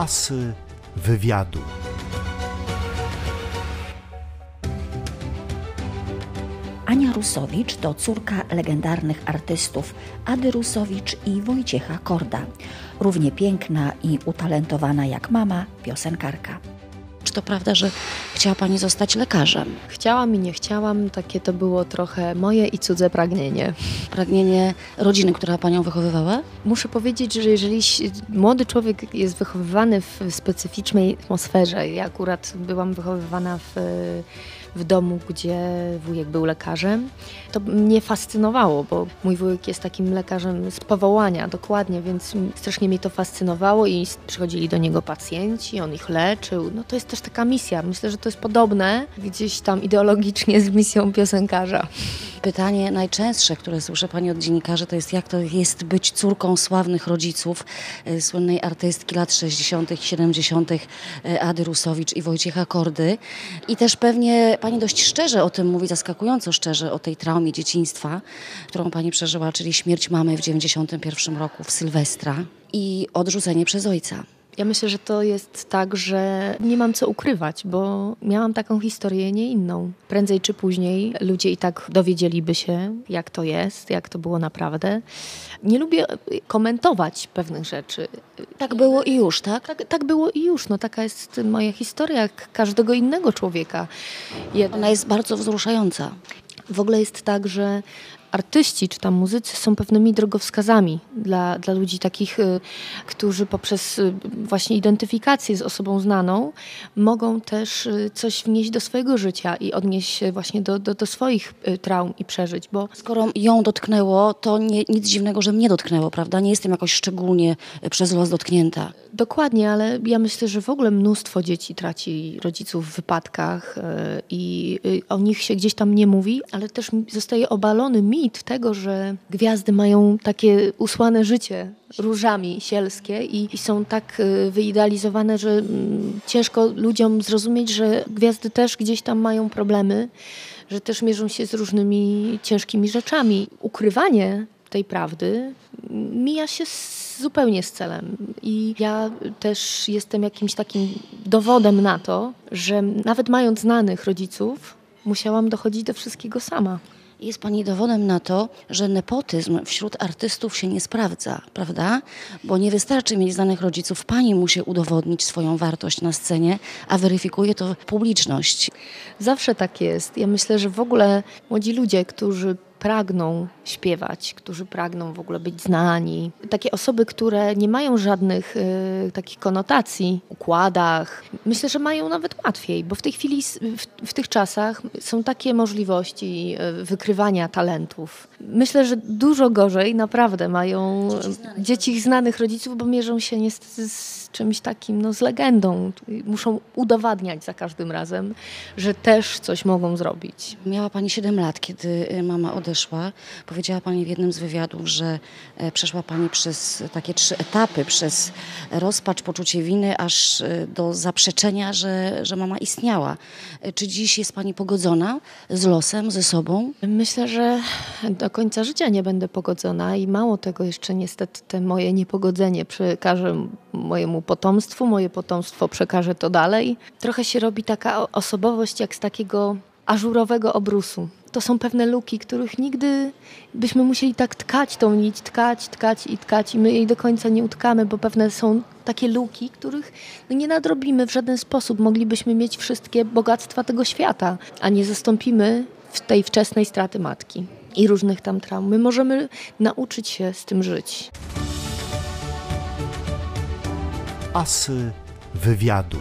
Asy wywiadu. Ania Rusowicz to córka legendarnych artystów Ady Rusowicz i Wojciecha Korda. Równie piękna i utalentowana jak mama, piosenkarka. Czy to prawda, że chciała Pani zostać lekarzem? Chciałam i nie chciałam, takie to było trochę moje i cudze pragnienie. Pragnienie rodziny, która Panią wychowywała? Muszę powiedzieć, że jeżeli młody człowiek jest wychowywany w specyficznej atmosferze, ja akurat byłam wychowywana w w domu, gdzie wujek był lekarzem. To mnie fascynowało, bo mój wujek jest takim lekarzem z powołania, dokładnie, więc strasznie mnie to fascynowało i przychodzili do niego pacjenci, on ich leczył. No to jest też taka misja. Myślę, że to jest podobne gdzieś tam ideologicznie z misją piosenkarza. Pytanie najczęstsze, które słyszę Pani od dziennikarzy, to jest jak to jest być córką sławnych rodziców, y, słynnej artystki lat 60., 70., y, Ady Rusowicz i Wojciecha Kordy. I też pewnie Pani dość szczerze o tym mówi, zaskakująco szczerze o tej traumie dzieciństwa, którą Pani przeżyła, czyli śmierć mamy w 91 roku w Sylwestra i odrzucenie przez ojca. Ja myślę, że to jest tak, że nie mam co ukrywać, bo miałam taką historię, nie inną. Prędzej czy później ludzie i tak dowiedzieliby się, jak to jest, jak to było naprawdę. Nie lubię komentować pewnych rzeczy. Tak było i już, tak? Tak, tak było i już. No, taka jest moja historia, jak każdego innego człowieka. Ona jest bardzo wzruszająca. W ogóle jest tak, że artyści czy tam muzycy są pewnymi drogowskazami dla, dla ludzi takich, y, którzy poprzez y, właśnie identyfikację z osobą znaną mogą też y, coś wnieść do swojego życia i odnieść właśnie do, do, do swoich traum i przeżyć. Bo skoro ją dotknęło, to nie, nic dziwnego, że mnie dotknęło, prawda? Nie jestem jakoś szczególnie przez los dotknięta. Dokładnie, ale ja myślę, że w ogóle mnóstwo dzieci traci rodziców w wypadkach i o nich się gdzieś tam nie mówi, ale też zostaje obalony mit, mit tego, że gwiazdy mają takie usłane życie różami sielskie i, i są tak y, wyidealizowane, że mm, ciężko ludziom zrozumieć, że gwiazdy też gdzieś tam mają problemy, że też mierzą się z różnymi ciężkimi rzeczami. Ukrywanie tej prawdy mija się z, zupełnie z celem. I ja też jestem jakimś takim dowodem na to, że nawet mając znanych rodziców, musiałam dochodzić do wszystkiego sama. Jest Pani dowodem na to, że nepotyzm wśród artystów się nie sprawdza, prawda? Bo nie wystarczy mieć znanych rodziców. Pani musi udowodnić swoją wartość na scenie, a weryfikuje to publiczność. Zawsze tak jest. Ja myślę, że w ogóle młodzi ludzie, którzy pragną śpiewać, którzy pragną w ogóle być znani. Takie osoby, które nie mają żadnych y, takich konotacji, układach, myślę, że mają nawet łatwiej, bo w tej chwili, w, w tych czasach są takie możliwości y, wykrywania talentów. Myślę, że dużo gorzej naprawdę mają dzieci znanych rodziców, bo mierzą się niestety z czymś takim, no z legendą. Muszą udowadniać za każdym razem, że też coś mogą zrobić. Miała Pani 7 lat, kiedy y, mama odeszła. Powiedziała Pani w jednym z wywiadów, że e, przeszła Pani przez takie trzy etapy, przez rozpacz, poczucie winy, aż e, do zaprzeczenia, że, że mama istniała. E, czy dziś jest Pani pogodzona z losem, ze sobą? Myślę, że do końca życia nie będę pogodzona i mało tego jeszcze niestety te moje niepogodzenie przekażę mojemu potomstwu, moje potomstwo przekaże to dalej. Trochę się robi taka osobowość jak z takiego ażurowego obrusu to są pewne luki, których nigdy byśmy musieli tak tkać tą nić, tkać, tkać i tkać i my jej do końca nie utkamy, bo pewne są takie luki, których no nie nadrobimy w żaden sposób. Moglibyśmy mieć wszystkie bogactwa tego świata, a nie zastąpimy w tej wczesnej straty matki i różnych tam traum. My możemy nauczyć się z tym żyć. Asy wywiadu.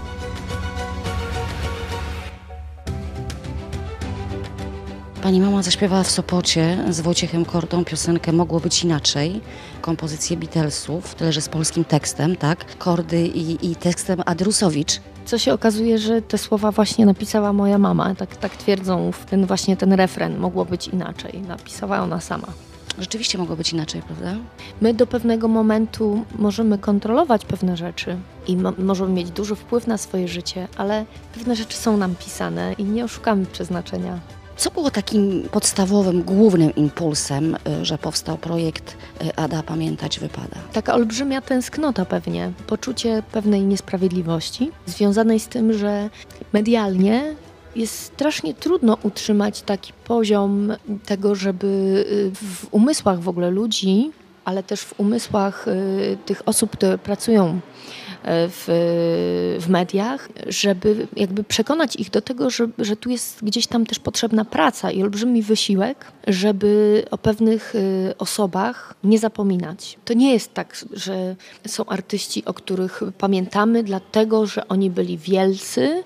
Pani mama zaśpiewała w Sopocie z Wojciechem Kordą piosenkę Mogło być inaczej, kompozycję Beatlesów, tyle że z polskim tekstem, tak? Kordy i, i tekstem Adrusowicz. Co się okazuje, że te słowa właśnie napisała moja mama, tak, tak twierdzą w ten właśnie ten refren, mogło być inaczej, napisała ona sama. Rzeczywiście mogło być inaczej, prawda? My do pewnego momentu możemy kontrolować pewne rzeczy i mo możemy mieć duży wpływ na swoje życie, ale pewne rzeczy są nam pisane i nie oszukamy przeznaczenia. Co było takim podstawowym, głównym impulsem, y, że powstał projekt y, Ada Pamiętać Wypada? Taka olbrzymia tęsknota pewnie, poczucie pewnej niesprawiedliwości, związanej z tym, że medialnie jest strasznie trudno utrzymać taki poziom tego, żeby y, w umysłach w ogóle ludzi, ale też w umysłach tych osób, które pracują w, w mediach, żeby jakby przekonać ich do tego, że, że tu jest gdzieś tam też potrzebna praca i olbrzymi wysiłek, żeby o pewnych y, osobach nie zapominać. To nie jest tak, że są artyści, o których pamiętamy, dlatego że oni byli wielcy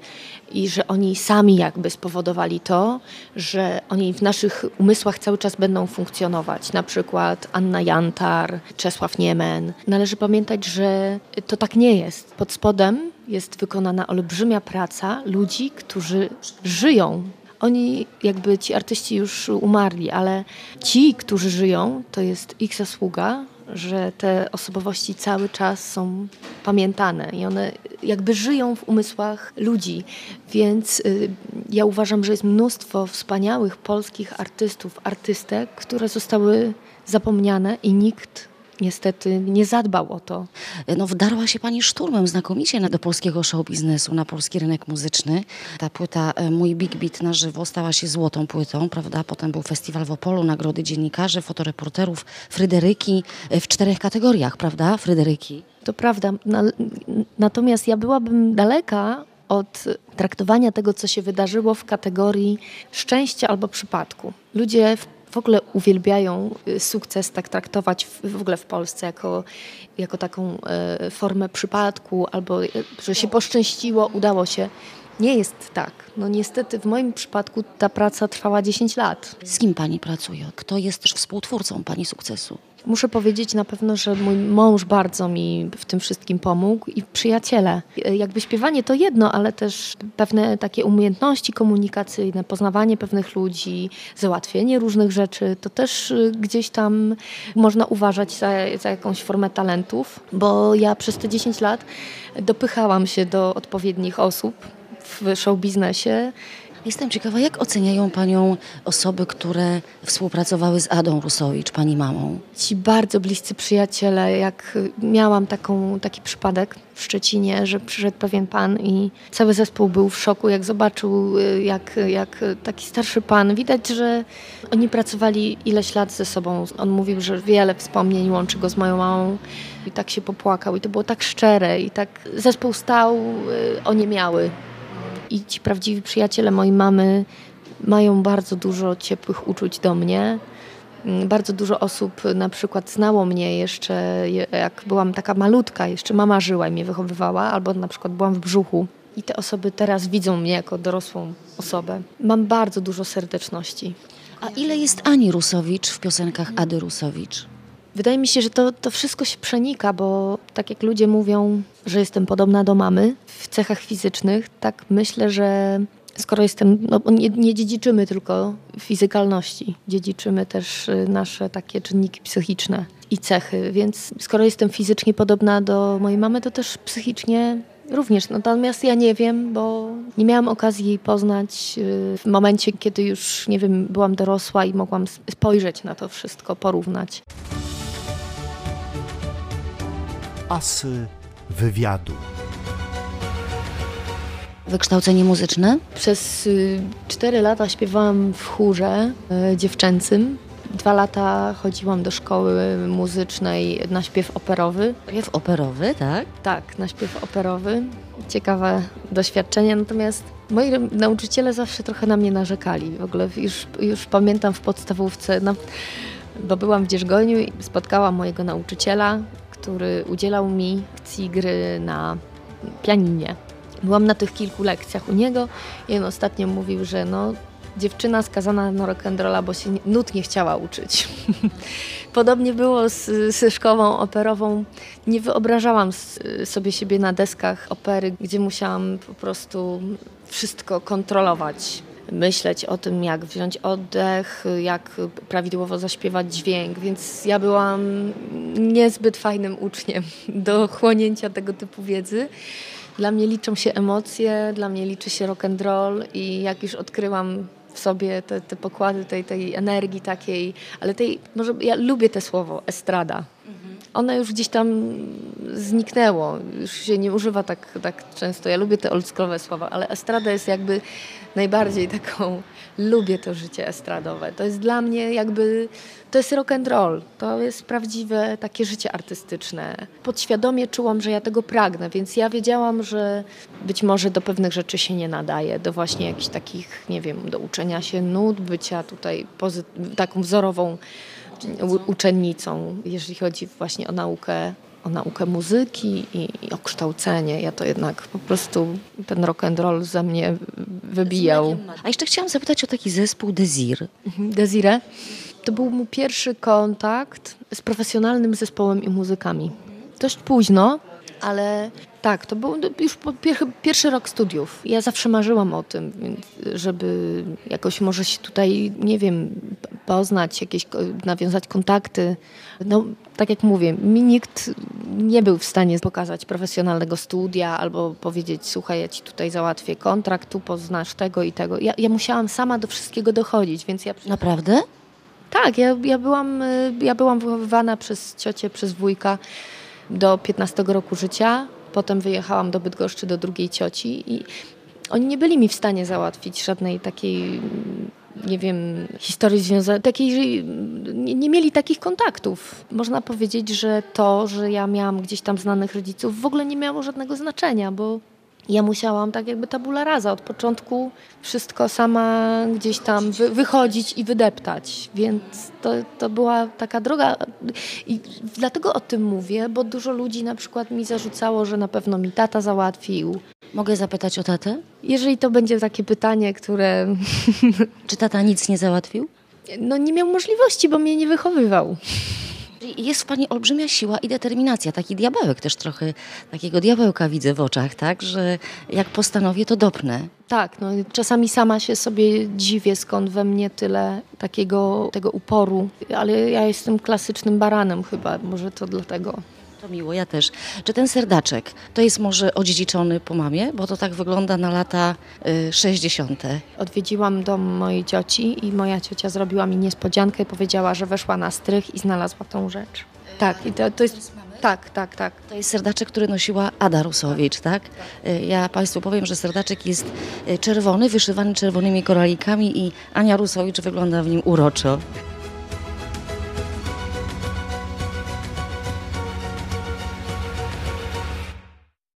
i że oni sami jakby spowodowali to, że oni w naszych umysłach cały czas będą funkcjonować. Na przykład Anna Jantar, Czesław Niemen. Należy pamiętać, że to tak nie jest. Pod spodem jest wykonana olbrzymia praca ludzi, którzy żyją oni, jakby ci artyści już umarli, ale ci, którzy żyją, to jest ich zasługa, że te osobowości cały czas są pamiętane i one jakby żyją w umysłach ludzi. Więc y, ja uważam, że jest mnóstwo wspaniałych polskich artystów, artystek, które zostały zapomniane i nikt niestety nie zadbał o to. No, wdarła się pani szturmem znakomicie do polskiego show biznesu, na polski rynek muzyczny. Ta płyta e, Mój Big Beat na żywo stała się złotą płytą, prawda? Potem był festiwal w Opolu, nagrody dziennikarzy, fotoreporterów, Fryderyki e, w czterech kategoriach, prawda? Fryderyki. To prawda. Natomiast ja byłabym daleka od traktowania tego, co się wydarzyło w kategorii szczęścia albo przypadku. Ludzie w w ogóle uwielbiają y, sukces tak traktować w, ogóle w Polsce jako, jako taką e, formę przypadku albo e, że się poszczęściło, udało się. Nie jest tak. No niestety w moim przypadku ta praca trwała 10 lat. Z kim pani pracuje? Kto jest też współtwórcą pani sukcesu? Muszę powiedzieć na pewno, że mój mąż bardzo mi w tym wszystkim pomógł i przyjaciele. Jakby śpiewanie to jedno, ale też pewne takie umiejętności komunikacyjne, poznawanie pewnych ludzi, załatwienie różnych rzeczy, to też y, gdzieś tam można uważać za, za jakąś formę talentów, bo ja przez te 10 lat dopychałam się do odpowiednich osób w show biznesie Jestem ciekawa, jak oceniają Panią osoby, które współpracowały z Adą Rusowicz, Pani mamą? Ci bardzo bliscy przyjaciele, jak miałam taką, taki przypadek w Szczecinie, że przyszedł pewien pan i cały zespół był w szoku, jak zobaczył, jak, jak taki starszy pan. Widać, że oni pracowali ileś lat ze sobą. On mówił, że wiele wspomnień łączy go z moją mamą i tak się popłakał i to było tak szczere i tak zespół stał, y, oni miały i ci prawdziwi przyjaciele mojej mamy mają bardzo dużo ciepłych uczuć do mnie. Mm, bardzo dużo osób na przykład znało mnie jeszcze, jak byłam taka malutka, jeszcze mama żyła i mnie wychowywała, albo na przykład byłam w brzuchu. I te osoby teraz widzą mnie jako dorosłą osobę. Mam bardzo dużo serdeczności. A ile jest Ani Rusowicz w piosenkach Ady Rusowicz? Wydaje mi się, że to, to wszystko się przenika, bo tak jak ludzie mówią, że jestem podobna do mamy w cechach fizycznych, tak myślę, że skoro jestem, no nie, nie dziedziczymy tylko fizykalności, dziedziczymy też y, nasze takie czynniki psychiczne i cechy, więc skoro jestem fizycznie podobna do mojej mamy, to też psychicznie również. Natomiast ja nie wiem, bo nie miałam okazji jej poznać y, w momencie, kiedy już, nie wiem, byłam dorosła i mogłam spojrzeć na to wszystko, porównać asy wywiadu. Wykształcenie muzyczne? Przez y, cztery lata śpiewałam w chórze y, dziewczęcym. Dwa lata chodziłam do szkoły muzycznej na śpiew operowy. Śpiew operowy, tak? Tak, na śpiew operowy. Ciekawe doświadczenie, natomiast moi nauczyciele zawsze trochę na mnie narzekali. W ogóle już, już pamiętam w podstawówce, no, bo byłam w Dzierżgoniu i spotkałam mojego nauczyciela, który udzielał mi lekcji gry na pianinie. Byłam na tych kilku lekcjach u niego i on ostatnio mówił, że no, dziewczyna skazana na rock'n'rolla, bo się nut nie chciała uczyć. Podobnie było z, z szkołą operową. Nie wyobrażałam sobie siebie na deskach opery, gdzie musiałam po prostu wszystko kontrolować myśleć o tym, jak wziąć oddech, jak prawidłowo zaśpiewać dźwięk, więc ja byłam niezbyt fajnym uczniem do chłonięcia tego typu wiedzy. Dla mnie liczą się emocje, dla mnie liczy się rock and roll i jak już odkryłam w sobie te, te pokłady tej, tej energii takiej, ale tej, może ja lubię to słowo, estrada. Ono już gdzieś tam zniknęło, już się nie używa tak, tak często. Ja lubię te oldschoolowe słowa, ale estrada jest jakby najbardziej taką, lubię to życie estradowe. To jest dla mnie jakby, to jest rock and roll, to jest prawdziwe takie życie artystyczne. Podświadomie czułam, że ja tego pragnę, więc ja wiedziałam, że być może do pewnych rzeczy się nie nadaje, do właśnie jakichś takich, nie wiem, do uczenia się nut, bycia tutaj taką wzorową uczennicą, jeżeli chodzi właśnie o naukę, o naukę muzyki i, i o kształcenie. Ja to jednak po prostu ten rock and roll ze mnie wybijał. A jeszcze chciałam zapytać o taki zespół Desir. Mhm. Desire. To był mój pierwszy kontakt z profesjonalnym zespołem i muzykami. Dość późno, ale tak, to był już pierwszy rok studiów. Ja zawsze marzyłam o tym, żeby jakoś może się tutaj, nie wiem, poznać, jakieś, nawiązać kontakty. No, tak jak mówię, mi nikt nie był w stanie pokazać profesjonalnego studia albo powiedzieć, słuchaj, ja ci tutaj załatwię kontrakt, tu poznasz tego i tego. Ja, ja musiałam sama do wszystkiego dochodzić, więc ja Naprawdę? tak, ja, ja, byłam, y, ja byłam wychowywana przez ciocię, przez wujka do 15 roku życia. Potem wyjechałam do Bydgoszczy do drugiej cioci i oni nie byli mi w stanie załatwić żadnej takiej, nie wiem, historii związanej, takiej, nie, nie mieli takich kontaktów. Można powiedzieć, że to, że ja miałam gdzieś tam znanych rodziców w ogóle nie miało żadnego znaczenia, bo ja musiałam tak jakby tabula rasa od początku wszystko sama gdzieś tam wy, wychodzić i wydeptać, więc to, to była taka droga i dlatego o tym mówię, bo dużo ludzi na przykład mi zarzucało, że na pewno mi tata załatwił. Mogę zapytać o tatę? Jeżeli to będzie takie pytanie, które Czy tata nic nie załatwił? no nie miał możliwości, bo mnie nie wychowywał. Jest w pani olbrzymia siła i determinacja. Taki diabełek też trochę, takiego diabełka widzę w oczach, tak? Że jak postanowię, to dopnę. Tak, no, czasami sama się sobie dziwię, skąd we mnie tyle takiego tego uporu, ale ja jestem klasycznym baranem chyba, może to dlatego. To miło, ja też. Czy ten serdaczek to jest może odziedziczony po mamie? Bo to tak wygląda na lata y, 60. Odwiedziłam dom mojej cioci i moja ciocia zrobiła mi niespodziankę i powiedziała, że weszła na strych i znalazła tą rzecz. Tak, i to, to jest. Tak, tak, tak. To jest serdaczek, który nosiła Ada Rusowicz, tak? Y, Ja Państwu powiem, że serdaczek jest y, czerwony, wyszywany czerwonymi koralikami i Ania Rusowicz wygląda w nim uroczo.